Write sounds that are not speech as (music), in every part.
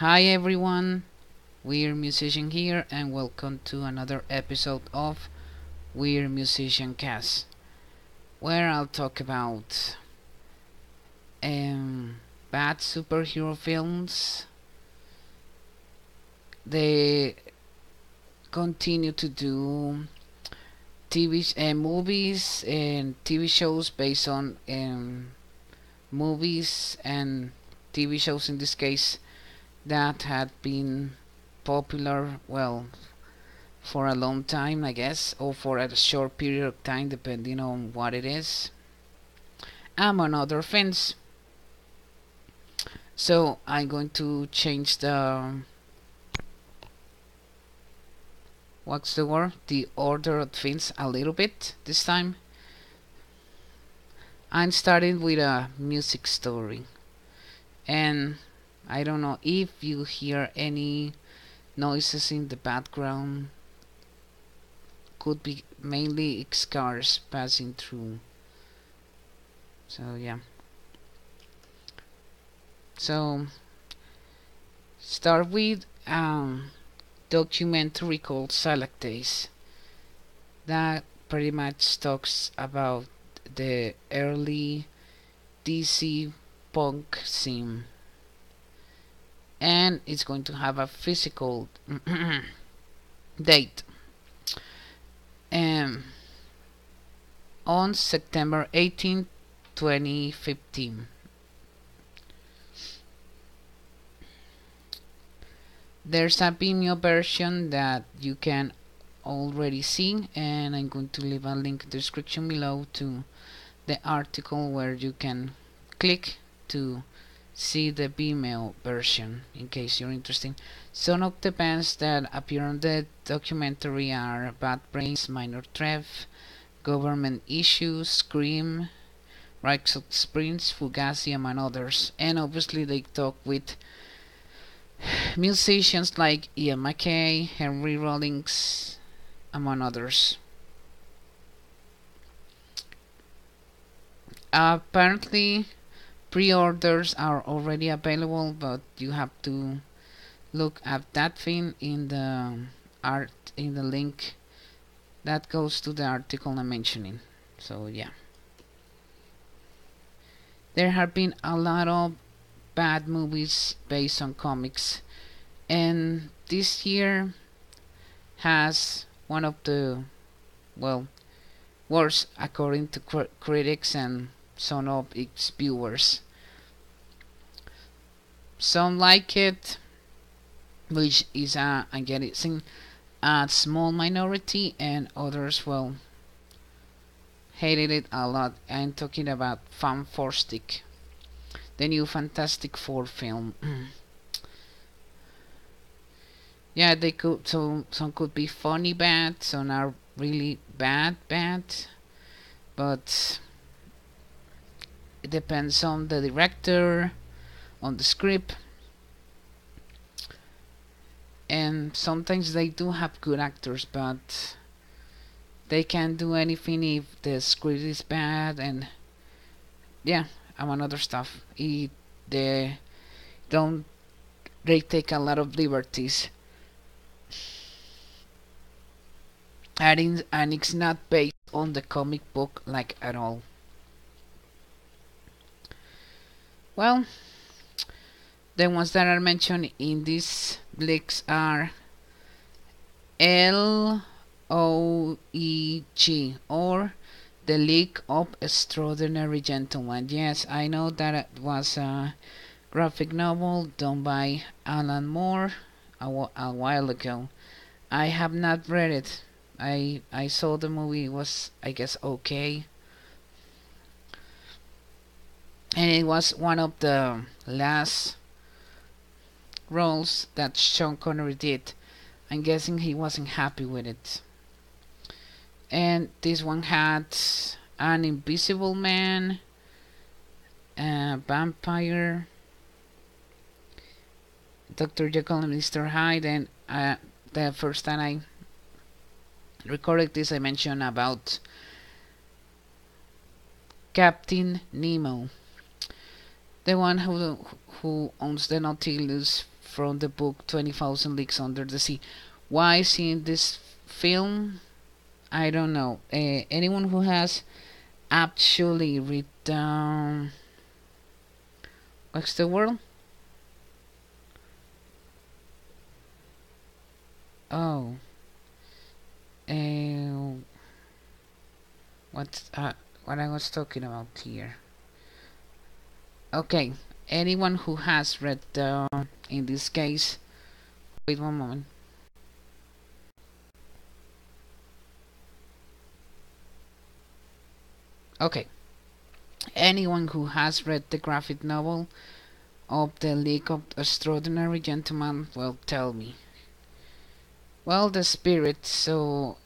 Hi everyone, Weird Musician here and welcome to another episode of Weird Musician Cast, where I'll talk about um, bad superhero films. They continue to do TV uh, movies and TV shows based on um, movies and TV shows in this case that had been popular well for a long time I guess or for a short period of time depending on what it is among other things. So I'm going to change the what's the word? The order of things a little bit this time. I'm starting with a music story. And I don't know if you hear any noises in the background. Could be mainly cars passing through. So yeah. So start with um documentary called Salad Days. That pretty much talks about the early DC punk scene and it's going to have a physical (clears throat) date. Um, on September 18 2015 there's a Vimeo version that you can already see and I'm going to leave a link in the description below to the article where you can click to see the Vimeo version in case you're interested. Some of the bands that appear on the documentary are Bad Brains, Minor Threat, Government Issues, Scream, Rites of Springs, Fugazi, among others. And obviously they talk with musicians like Ian MacKaye, Henry Rollins, among others. Apparently, pre-orders are already available, but you have to look at that thing in the art in the link that goes to the article I'm mentioning. So yeah. There have been a lot of bad movies based on comics and this year has one of the well worst according to cr critics and some of its viewers some like it which is a I get it a small minority and others well hated it a lot I'm talking about Fantastic the new Fantastic Four film. (clears throat) yeah, they could so some could be funny bad, some are really bad bad, but it depends on the director, on the script, and sometimes they do have good actors, but they can't do anything if the script is bad and yeah among other stuff. It, they don't they take a lot of liberties. And, and it's not based on the comic book like at all. Well, the ones that are mentioned in this links are L O E G or the League of Extraordinary Gentlemen. Yes, I know that it was a graphic novel done by Alan Moore a, a while ago. I have not read it. I I saw the movie. It was I guess okay. And it was one of the last roles that Sean Connery did. I'm guessing he wasn't happy with it and this one had an invisible man a vampire Dr. Jekyll and Mr. Hyde and uh, the first time I recorded this I mentioned about Captain Nemo the one who who owns the Nautilus from the book 20,000 Leagues Under the Sea. Why seeing this film? I don't know. Uh, anyone who has actually read down. What's the word? Oh. Uh, what uh, what I was talking about here. Okay, anyone who has read the, in this case, wait one moment. Okay, anyone who has read the graphic novel of the League of Extraordinary Gentlemen will tell me. Well, the spirit, so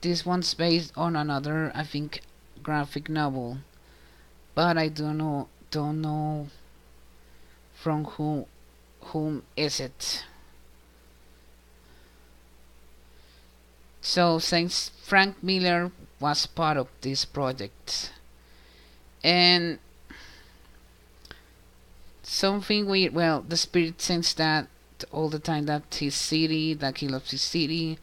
this one's based on another, I think, graphic novel but I don't know don't know from whom whom is it. So since Frank Miller was part of this project and something weird well the spirit says that all the time that his city that he loves his city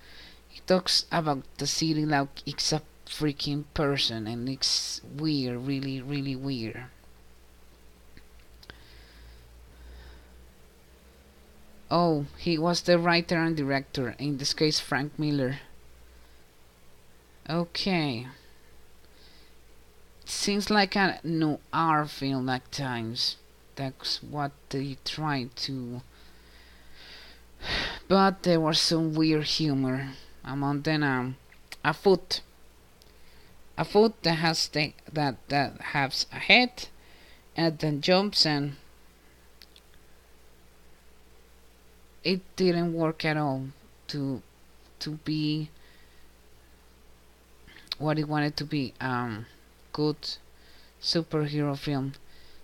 he talks about the city like it's a freaking person and it's weird really really weird. Oh he was the writer and director in this case Frank Miller. Okay. Seems like a noir film at times. That's what they tried to (sighs) but there was some weird humor among them um, a foot a foot that has the, that that has a head and then jumps and it didn't work at all to to be what it wanted to be um good superhero film.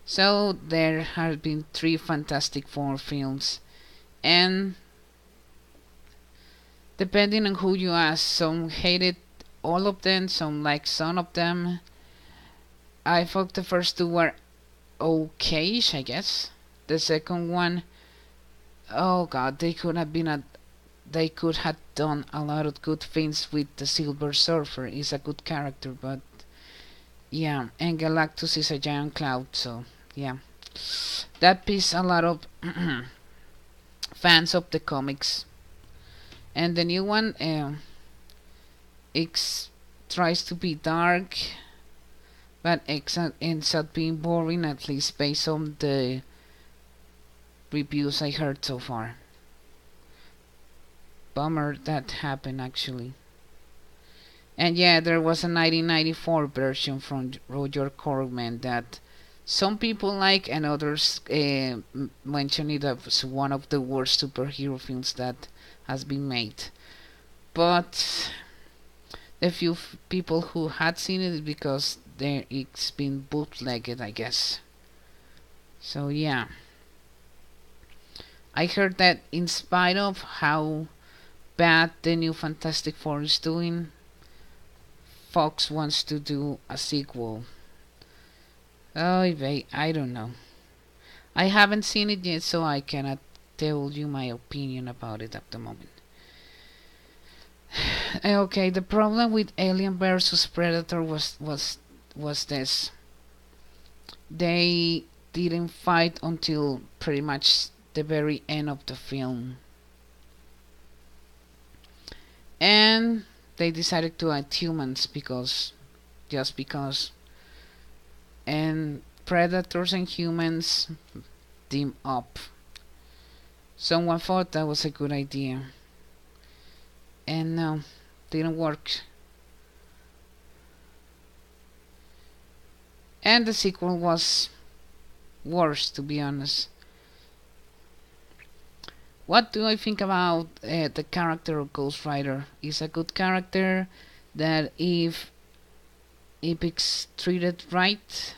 So there have been three fantastic four films and depending on who you ask some hated all of them, some like some of them. I thought the first two were okayish, I guess. The second one, oh god, they could have been a, they could have done a lot of good things with the Silver Surfer. He's a good character, but yeah, and Galactus is a giant cloud, so yeah, that piece a lot of (clears throat) fans of the comics. And the new one, uh, X tries to be dark, but X ends up being boring, at least based on the reviews I heard so far. Bummer that happened actually. And yeah, there was a 1994 version from Roger Corman that some people like and others uh, mention it as one of the worst superhero films that has been made. But the few people who had seen it because there it's been bootlegged I guess. So yeah. I heard that in spite of how bad the new Fantastic Four is doing Fox wants to do a sequel. Oh I don't know. I haven't seen it yet so I cannot tell you my opinion about it at the moment Eh, okay, the problem with Alien versus Predator was was was this. They didn't fight until pretty much the very end of the film. And they decided to add humans because just because and predators and humans team up. Someone thought that was a good idea and no didn't work and the sequel was worse to be honest what do I think about uh, the character of Ghost Rider? Is a good character that if if it's treated right,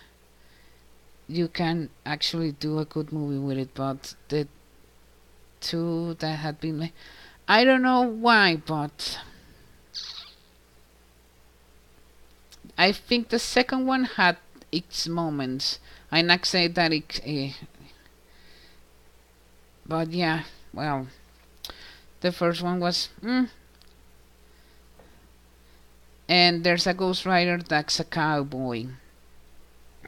you can actually do a good movie with it. But the two that had been I don't know why, but I think the second one had its moments. I not say that it uh, but yeah, well, the first one was. Mm. And there's a Ghost Rider that's a cowboy,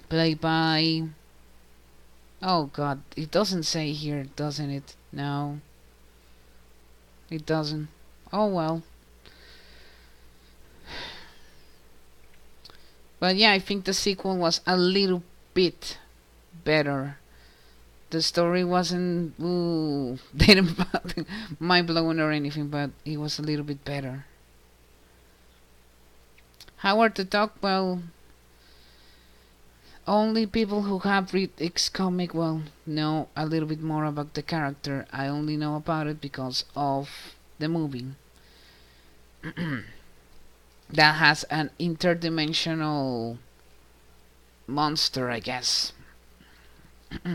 played by. Oh God, it doesn't say here, doesn't it? No, it doesn't. Oh well. But yeah, I think the sequel was a little bit better. The story wasn't ooh, (laughs) didn't mind blowing or anything, but it was a little bit better. Howard the Duck, well, only people who have read X comic well know a little bit more about the character. I only know about it because of the movie. (clears throat) that has an interdimensional monster, I guess. (clears throat)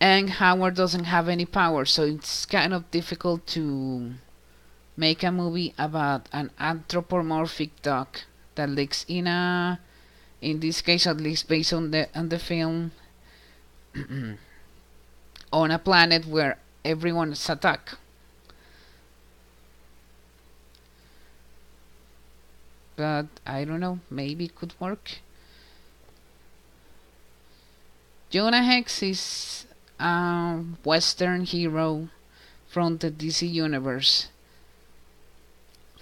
and Howard doesn't have any power, so it's kind of difficult to make a movie about an anthropomorphic duck that lives in a in this case at least based on the on the film (clears throat) on a planet where everyone is a duck but I don't know, maybe it could work. Jonah Hex is a Western hero from the DC universe.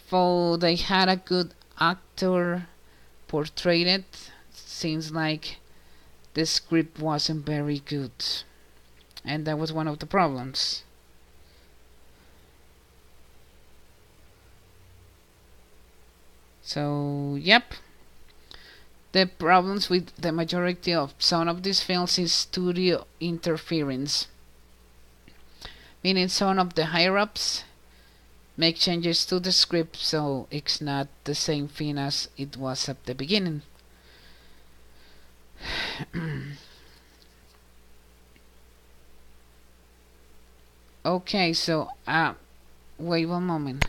For they had a good actor portrayed it, seems like the script wasn't very good. And that was one of the problems. So, yep. The problems with the majority of some of these films is studio interference. Meaning some of the higher ups make changes to the script so it's not the same thing as it was at the beginning. Okay, so uh wait one moment.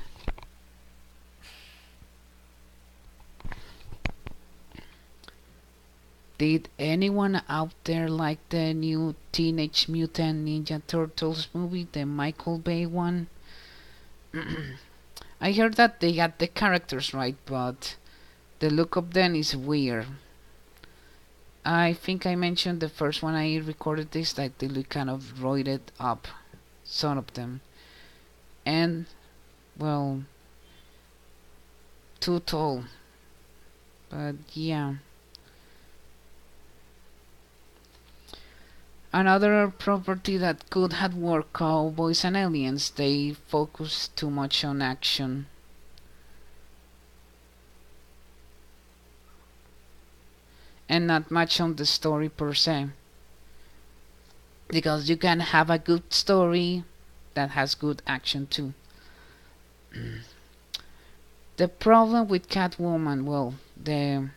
Did anyone out there like the new Teenage Mutant Ninja Turtles movie, the Michael Bay one? (clears throat) I heard that they got the characters right, but the look of them is weird. I think I mentioned the first one I recorded this that they kind of roided up, some of them, and well, too tall. But yeah. Another property that could have worked Cowboys and Aliens, they focus too much on action. And not much on the story per se. Because you can have a good story that has good action too. (clears throat) the problem with Catwoman, well, the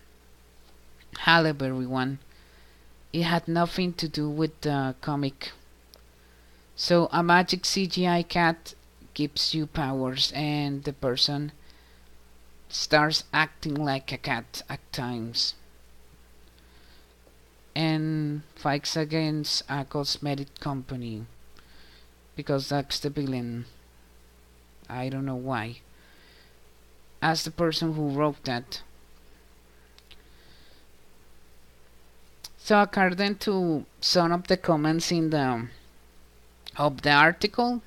Halle Berry one, it had nothing to do with the comic. So a magic CGI cat gives you powers and the person starts acting like a cat at times and fights against a cosmetic company because that's the villain. I don't know why. As the person who wrote that So according to some of the comments in the of the article,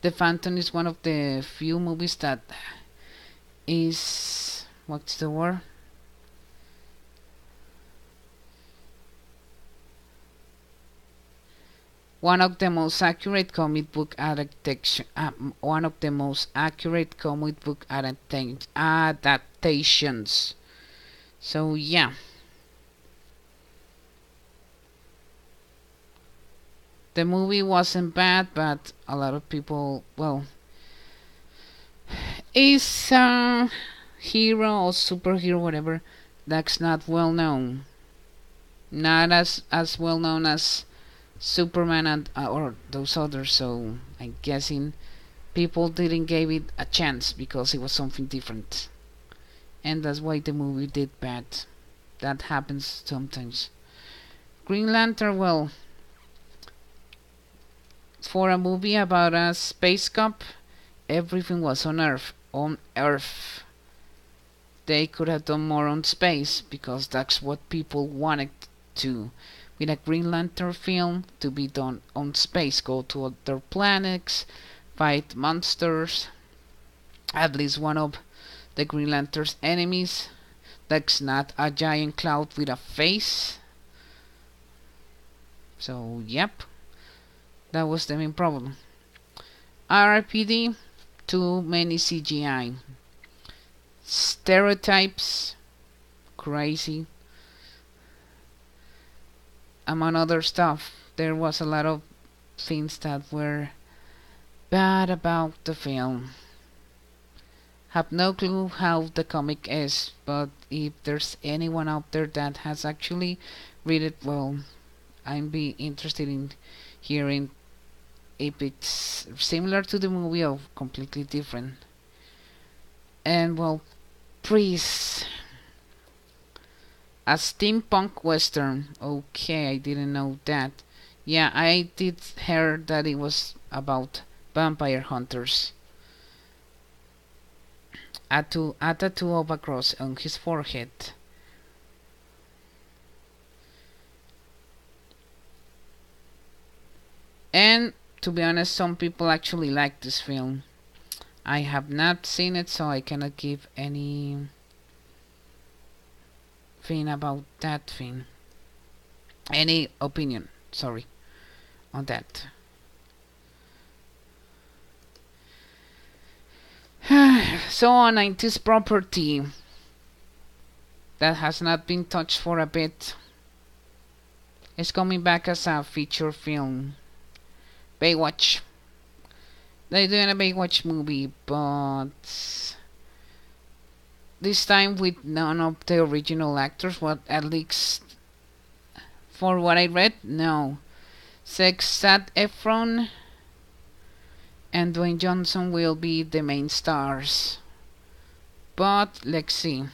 The Phantom is one of the few movies that is what's the word? One of the most accurate comic book adaptation, uh, one of the most accurate comic book adaptations. So yeah. the movie wasn't bad, but a lot of people, well, is a hero or superhero, whatever, that's not well known. Not as as well known as Superman and uh, or those others. So I'm guessing people didn't give it a chance because it was something different, and that's why the movie did bad. That happens sometimes. Green Lantern, well, for a movie about a space cop, everything was on Earth. On Earth. They could have done more on space because that's what people wanted to. With a Green Lantern film to be done on space, go to other planets, fight monsters. At least one of the Green Lantern's enemies that's not a giant cloud with a face. So, yep. That was the main problem. RPD, too many CGI. Stereotypes, crazy. Among other stuff, there was a lot of things that were bad about the film. Have no clue how the comic is, but if there's anyone out there that has actually read it, well, I'd be interested in hearing if it's similar to the movie or completely different. And well, Priest. A steampunk western. Okay, I didn't know that. Yeah, I did hear that it was about vampire hunters. A, two, a tattoo of a cross on his forehead. And to be honest, some people actually like this film. I have not seen it, so I cannot give any thing about that thing. Any opinion, sorry, on that. (sighs) so on 90s property that has not been touched for a bit is coming back as a feature film. Baywatch. They're doing a Baywatch movie, but this time with none of the original actors. What at least for what I read, no. Zac Efron and Dwayne Johnson will be the main stars. But let's see.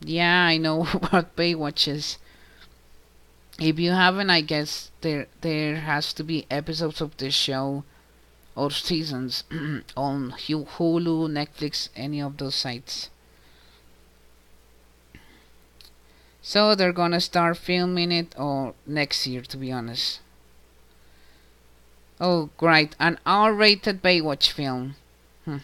Yeah, I know (laughs) what Baywatch is if you haven't, I guess there there has to be episodes of this show or seasons (clears throat) on Hulu, Netflix, any of those sites. So they're gonna start filming it or next year, to be honest. Oh, great! An R-rated Baywatch film. Hmm.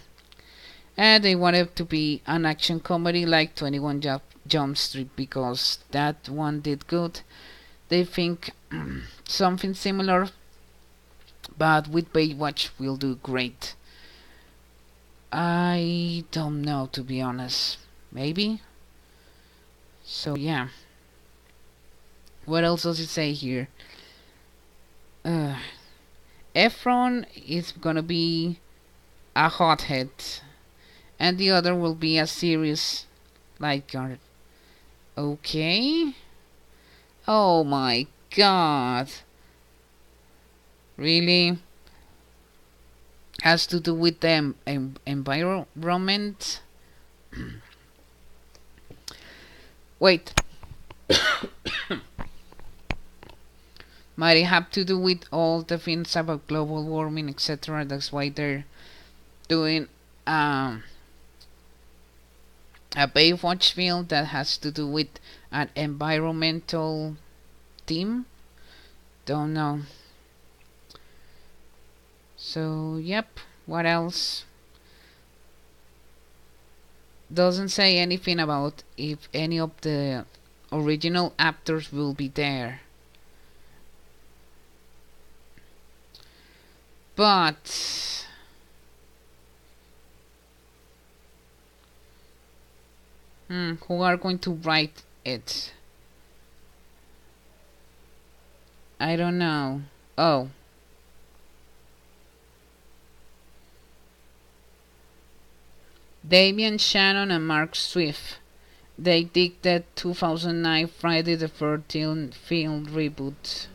And they want it to be an action comedy like 21 Jump Street because that one did good they think (clears throat) something similar, but with Baywatch we'll do great. I don't know to be honest. Maybe. So yeah. What else does it say here? Uh, Efron is gonna be a hothead, and the other will be a serious lifeguard. Okay. Oh my god. Really? Has to do with the environment? (coughs) Wait. (coughs) Might it have to do with all the things about global warming, etc. That's why they're doing um, a Baywatch film that has to do with an environmental theme. Don't know. So, yep. What else? Doesn't say anything about if any of the original actors will be there. But Hmm, who are going to write it? I don't know. Oh. Damien Shannon and Mark Swift. They did the 2009 Friday the 13th film reboot.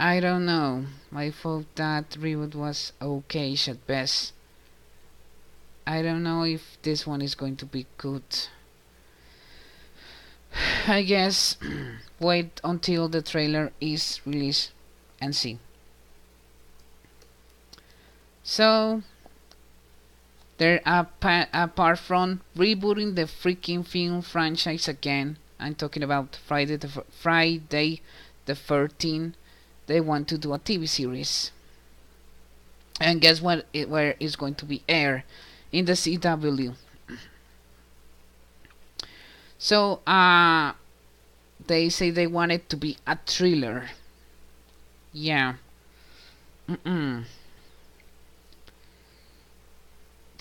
I don't know. I thought that reboot was okay at best. I don't know if this one is going to be good. (sighs) I guess (clears throat) wait until the trailer is released and see. So, there apart from rebooting the freaking film franchise again, I'm talking about Friday the Friday the 13th. They want to do a TV series, and guess what? It, where it's going to be aired in the CW. So, uh, they say they want it to be a thriller. Yeah. Mm-mm.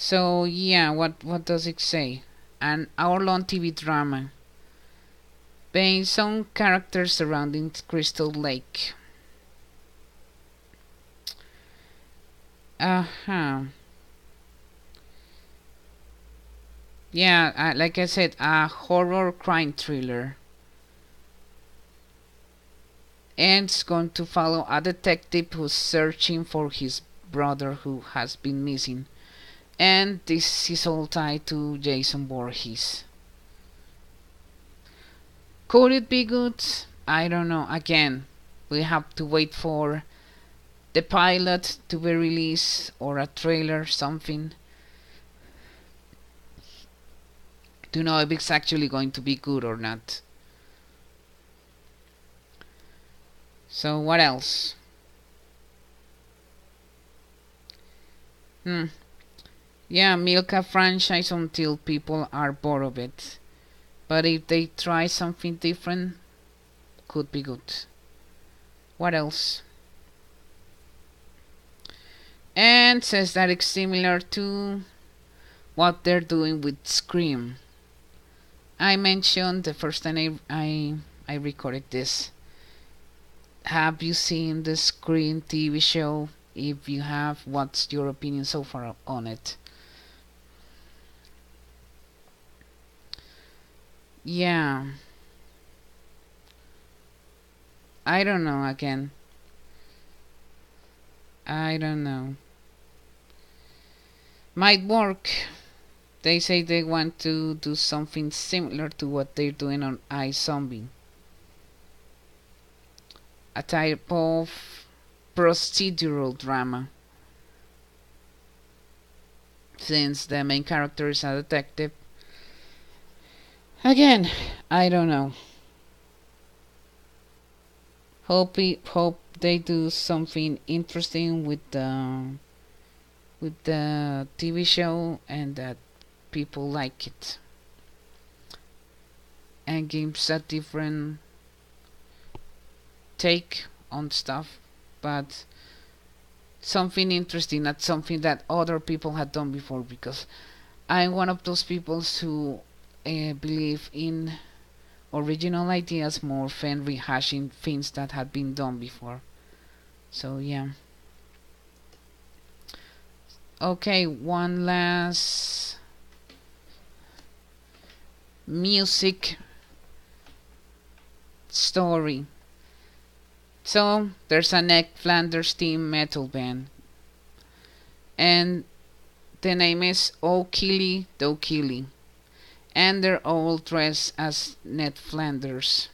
So yeah, what what does it say? An hour-long TV drama based on characters surrounding Crystal Lake. Uh huh. Yeah, uh, like I said, a horror crime thriller. And it's going to follow a detective who's searching for his brother who has been missing and this is all tied to Jason Voorhees. Could it be good? I don't know. Again, we have to wait for the pilot to be released or a trailer, something, to know if it's actually going to be good or not. So, what else? Hmm, yeah, Milka franchise until people are bored of it. But if they try something different, could be good. What else? And says that it's similar to what they're doing with Scream. I mentioned the first time I, I, I recorded this. Have you seen the Scream TV show? If you have, what's your opinion so far on it? Yeah. I don't know again. I don't know. Might work. They say they want to do something similar to what they're doing on iZombie. A type of procedural drama. Since the main character is a detective Again, I don't know. Hope hope they do something interesting with the with the TV show and that people like it and gives a different take on stuff but something interesting not something that other people had done before because I'm one of those people who uh, believe in original ideas more than rehashing things that had been done before. So yeah. Okay, one last music story. So there's a Ned Flanders team metal band, and the name is Okilly Dokilly and they're all dressed as Ned Flanders.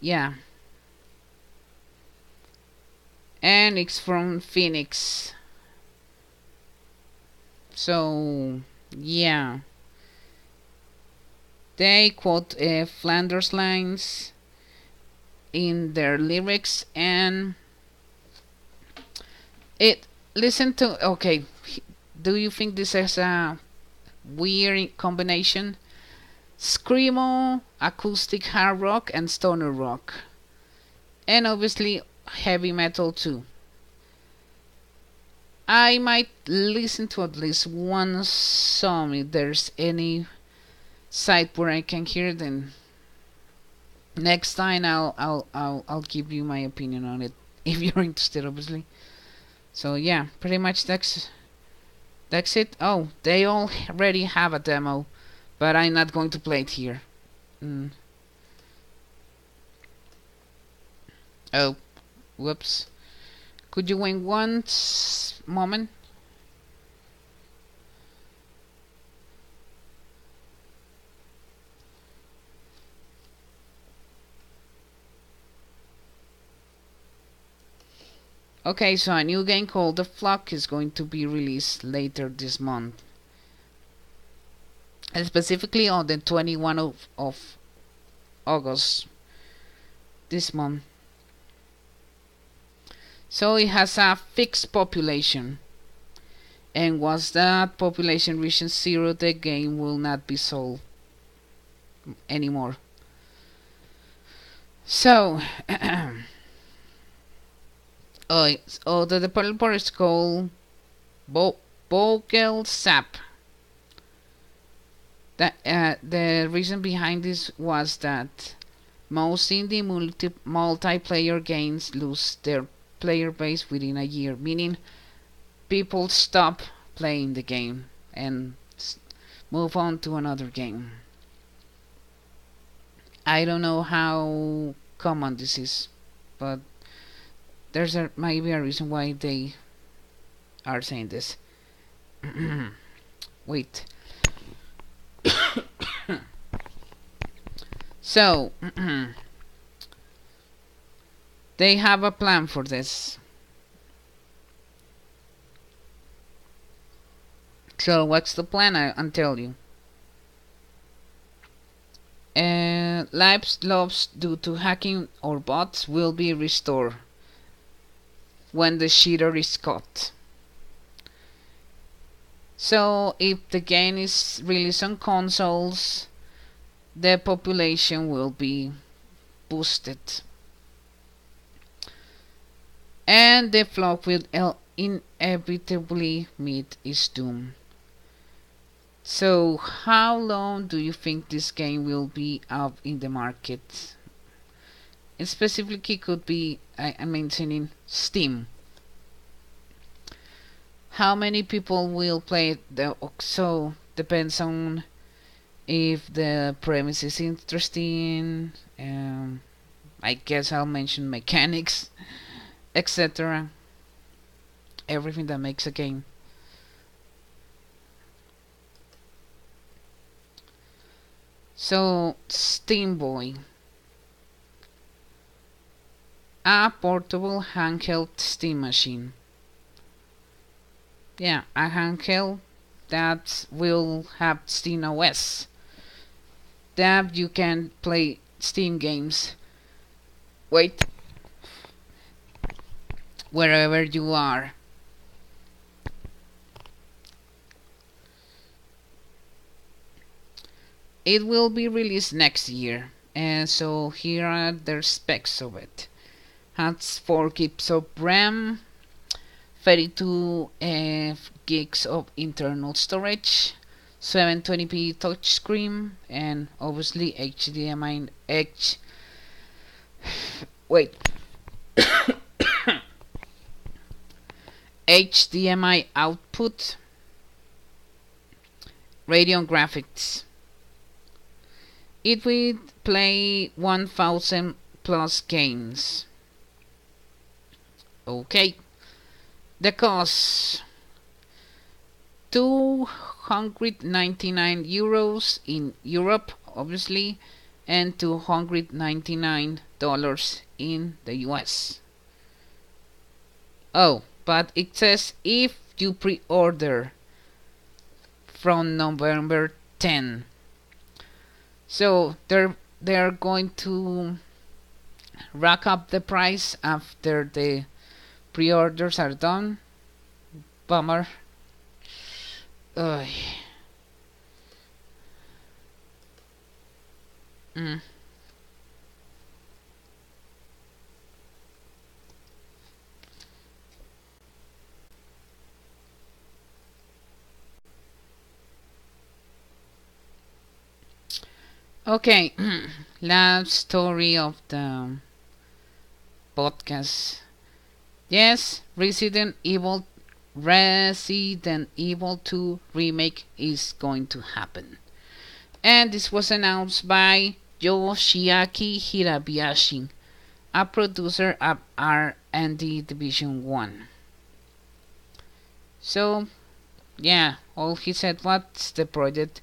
Yeah. And it's from Phoenix. So, yeah. They quote uh, Flanders lines in their lyrics and it listen to okay do you think this is a weird combination. Screamo, acoustic hard rock, and stoner rock. And obviously heavy metal too. I might listen to at least one song if there's any site where I can hear them. Next time I'll I'll I'll I'll give you my opinion on it (laughs) if you're interested obviously. So yeah, pretty much that's that's it. Oh, they already have a demo, but I'm not going to play it here. Mm. Oh, whoops. Could you wait one moment? Okay, so a new game called The Flock is going to be released later this month. And specifically on the 21 of, of August this month. So it has a fixed population. And once that population reaches zero, the game will not be sold anymore. So, (clears throat) oh, oh, the developer is called Bo Sap. That uh, the reason behind this was that most indie multi multiplayer games lose their player base within a year, meaning people stop playing the game and move on to another game. I don't know how common this is, but there's a maybe a reason why they are saying this. (coughs) Wait. (coughs) so (coughs) they have a plan for this. So what's the plan? I, I'll tell you. Uh, lives lost due to hacking or bots will be restored when the cheater is caught. So if the game is released on consoles, the population will be boosted. And the flock will inevitably meet its doom. So, how long do you think this game will be out in the market? It specifically could be, I, am maintaining Steam. How many people will play it? The, so, depends on if the premise is interesting. Um, I guess I'll mention mechanics, etc. Everything that makes a game. So, Steam Boy. A portable handheld Steam machine. Yeah, a handheld that will have Steam OS. That you can play Steam games. Wait. Wherever you are. It will be released next year, and so here are the specs of it. Has 4 gigs of RAM, 32 uh, gigs of internal storage, 720p touchscreen, and obviously HDMI H. Wait. (coughs) HDMI output, Radeon graphics. It will play 1000 plus games. Okay. The cost 299 euros in Europe, obviously, and 299 dollars in the US. Oh, but it says if you pre-order from November 10 so they're they're going to rack up the price after the pre-orders are done. Bummer. Ugh. Mm. Okay, (clears throat) last story of the podcast. Yes, Resident Evil Resident Evil 2 remake is going to happen. And this was announced by Yoshiaki Hirabayashi, a producer of R&D Division 1. So, yeah, all he said was the project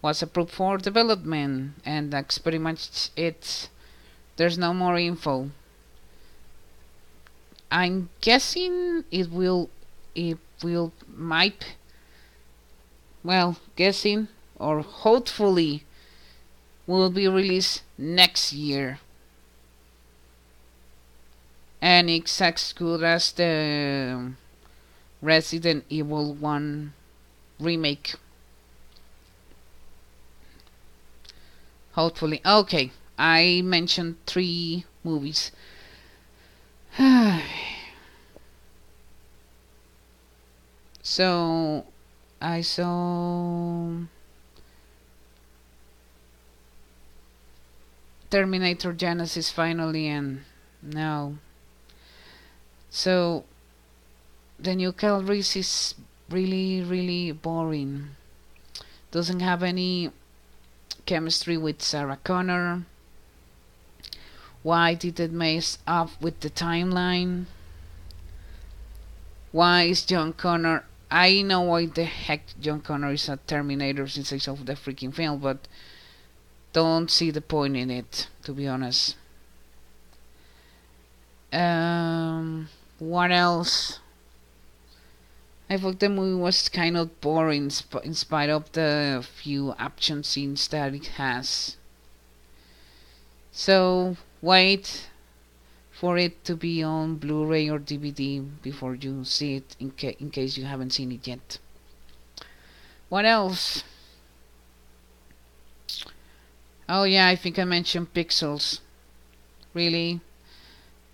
was approved for development and that's pretty much it there's no more info I'm guessing it will it will might well guessing or hopefully will be released next year. And it's as good as the Resident Evil 1 remake. Hopefully. Okay I mentioned three movies (sighs) so I saw Terminator Genisys finally and now. So the new Kyle is really really boring. Doesn't have any chemistry with Sarah Connor why did it mess up with the timeline why is John Connor I know why the heck John Connor is a Terminator since I saw the freaking film, but don't see the point in it, to be honest. Um, what else? I thought the movie was kind of boring in spite of the few action scenes that it has. So, wait for it to be on Blu-ray or DVD before you see it in, ca in case you haven't seen it yet. What else? Oh yeah, I think I mentioned Pixels. Really?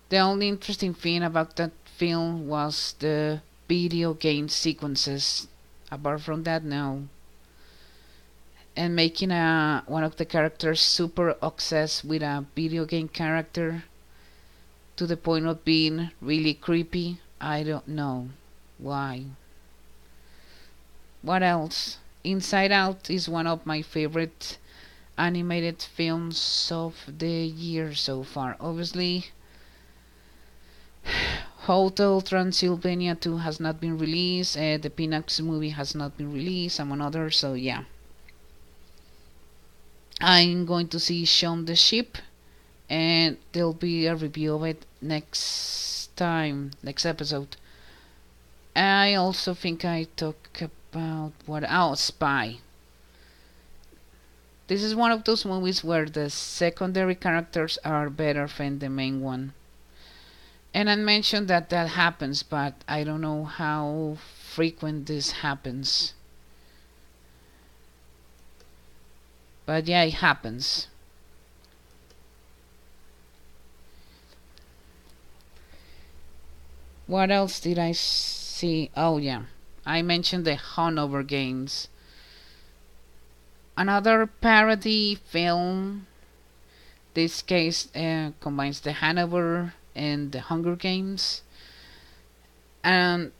The only interesting thing about that film was the video game sequences. Apart from that, no. And making a one of the characters super obsessed with a video game character to the point of being really creepy. I don't know why. What else? Inside Out is one of my favorite animated films of the year so far. Obviously, (sighs) Hotel Transylvania 2 has not been released, uh, the Peanuts movie has not been released, among others, so yeah. I'm going to see Shaun the Sheep and there'll be a review of it next time, next episode. I also think I talk about what oh Spy. This is one of those movies where the secondary characters are better than the main one. And I mentioned that that happens, but I don't know how frequent this happens. But yeah, it happens. What else did I see? Oh yeah, I mentioned the Hungover Games. Another parody film. This case uh, combines the Hangover and the Hunger Games, and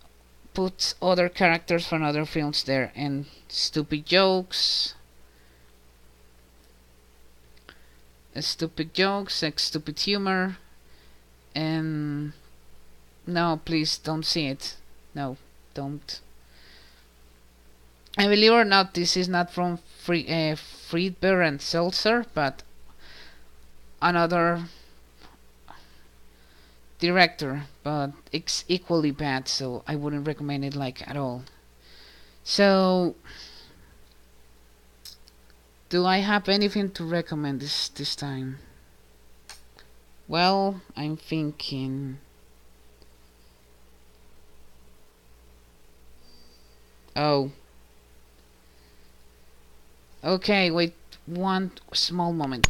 puts other characters from other films there and stupid jokes. Stupid jokes, like stupid humor, and no, please don't see it. No, don't. And believe or not, this is not from Free, uh, Friedberg and Seltzer, but another director, but it's equally bad, so I wouldn't recommend it like at all. So, do I have anything to recommend this this time? Well, I'm thinking. Oh. Okay, wait one small moment.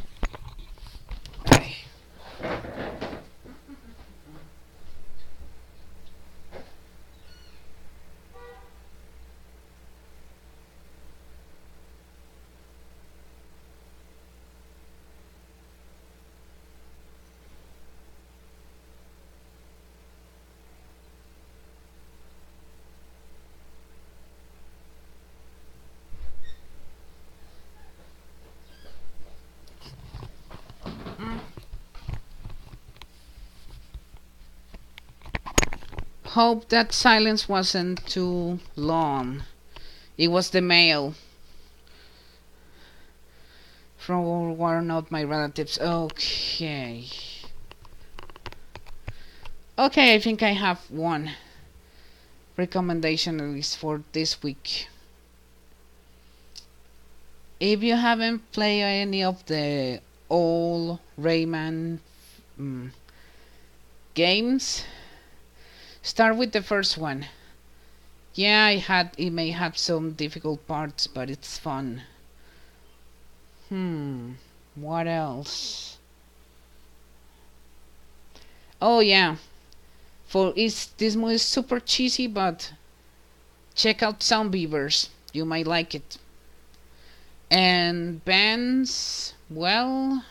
Hope that silence wasn't too long. It was the mail from one of my relatives. Okay. Okay, I think I have one recommendation at least for this week. If you haven't played any of the old Rayman um, games, start with the first one. Yeah, it had it may have some difficult parts, but it's fun. Hmm, what else? Oh yeah, for it's this movie is super cheesy, but check out Zombeavers. You might like it. And bands, well,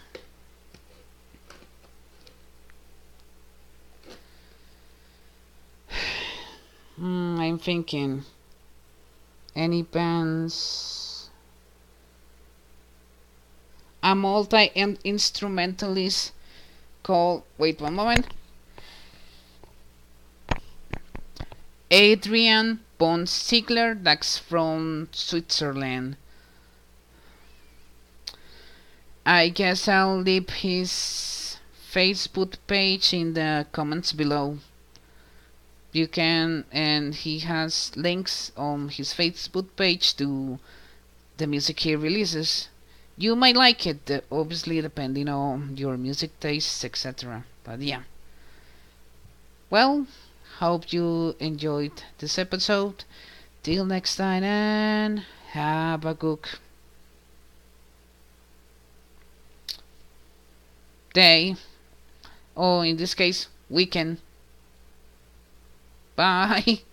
hmm, I'm thinking. Any bands? A multi instrumentalist called. Wait one moment. Adrian von Ziegler, that's from Switzerland. I guess I'll leave his Facebook page in the comments below. You can, and he has links on his Facebook page to the music he releases. You might like it, obviously, depending on your music tastes, etc. But yeah. Well, Hope you enjoyed this episode. Till next time and have a good day. Or in this case, weekend. Bye. (laughs)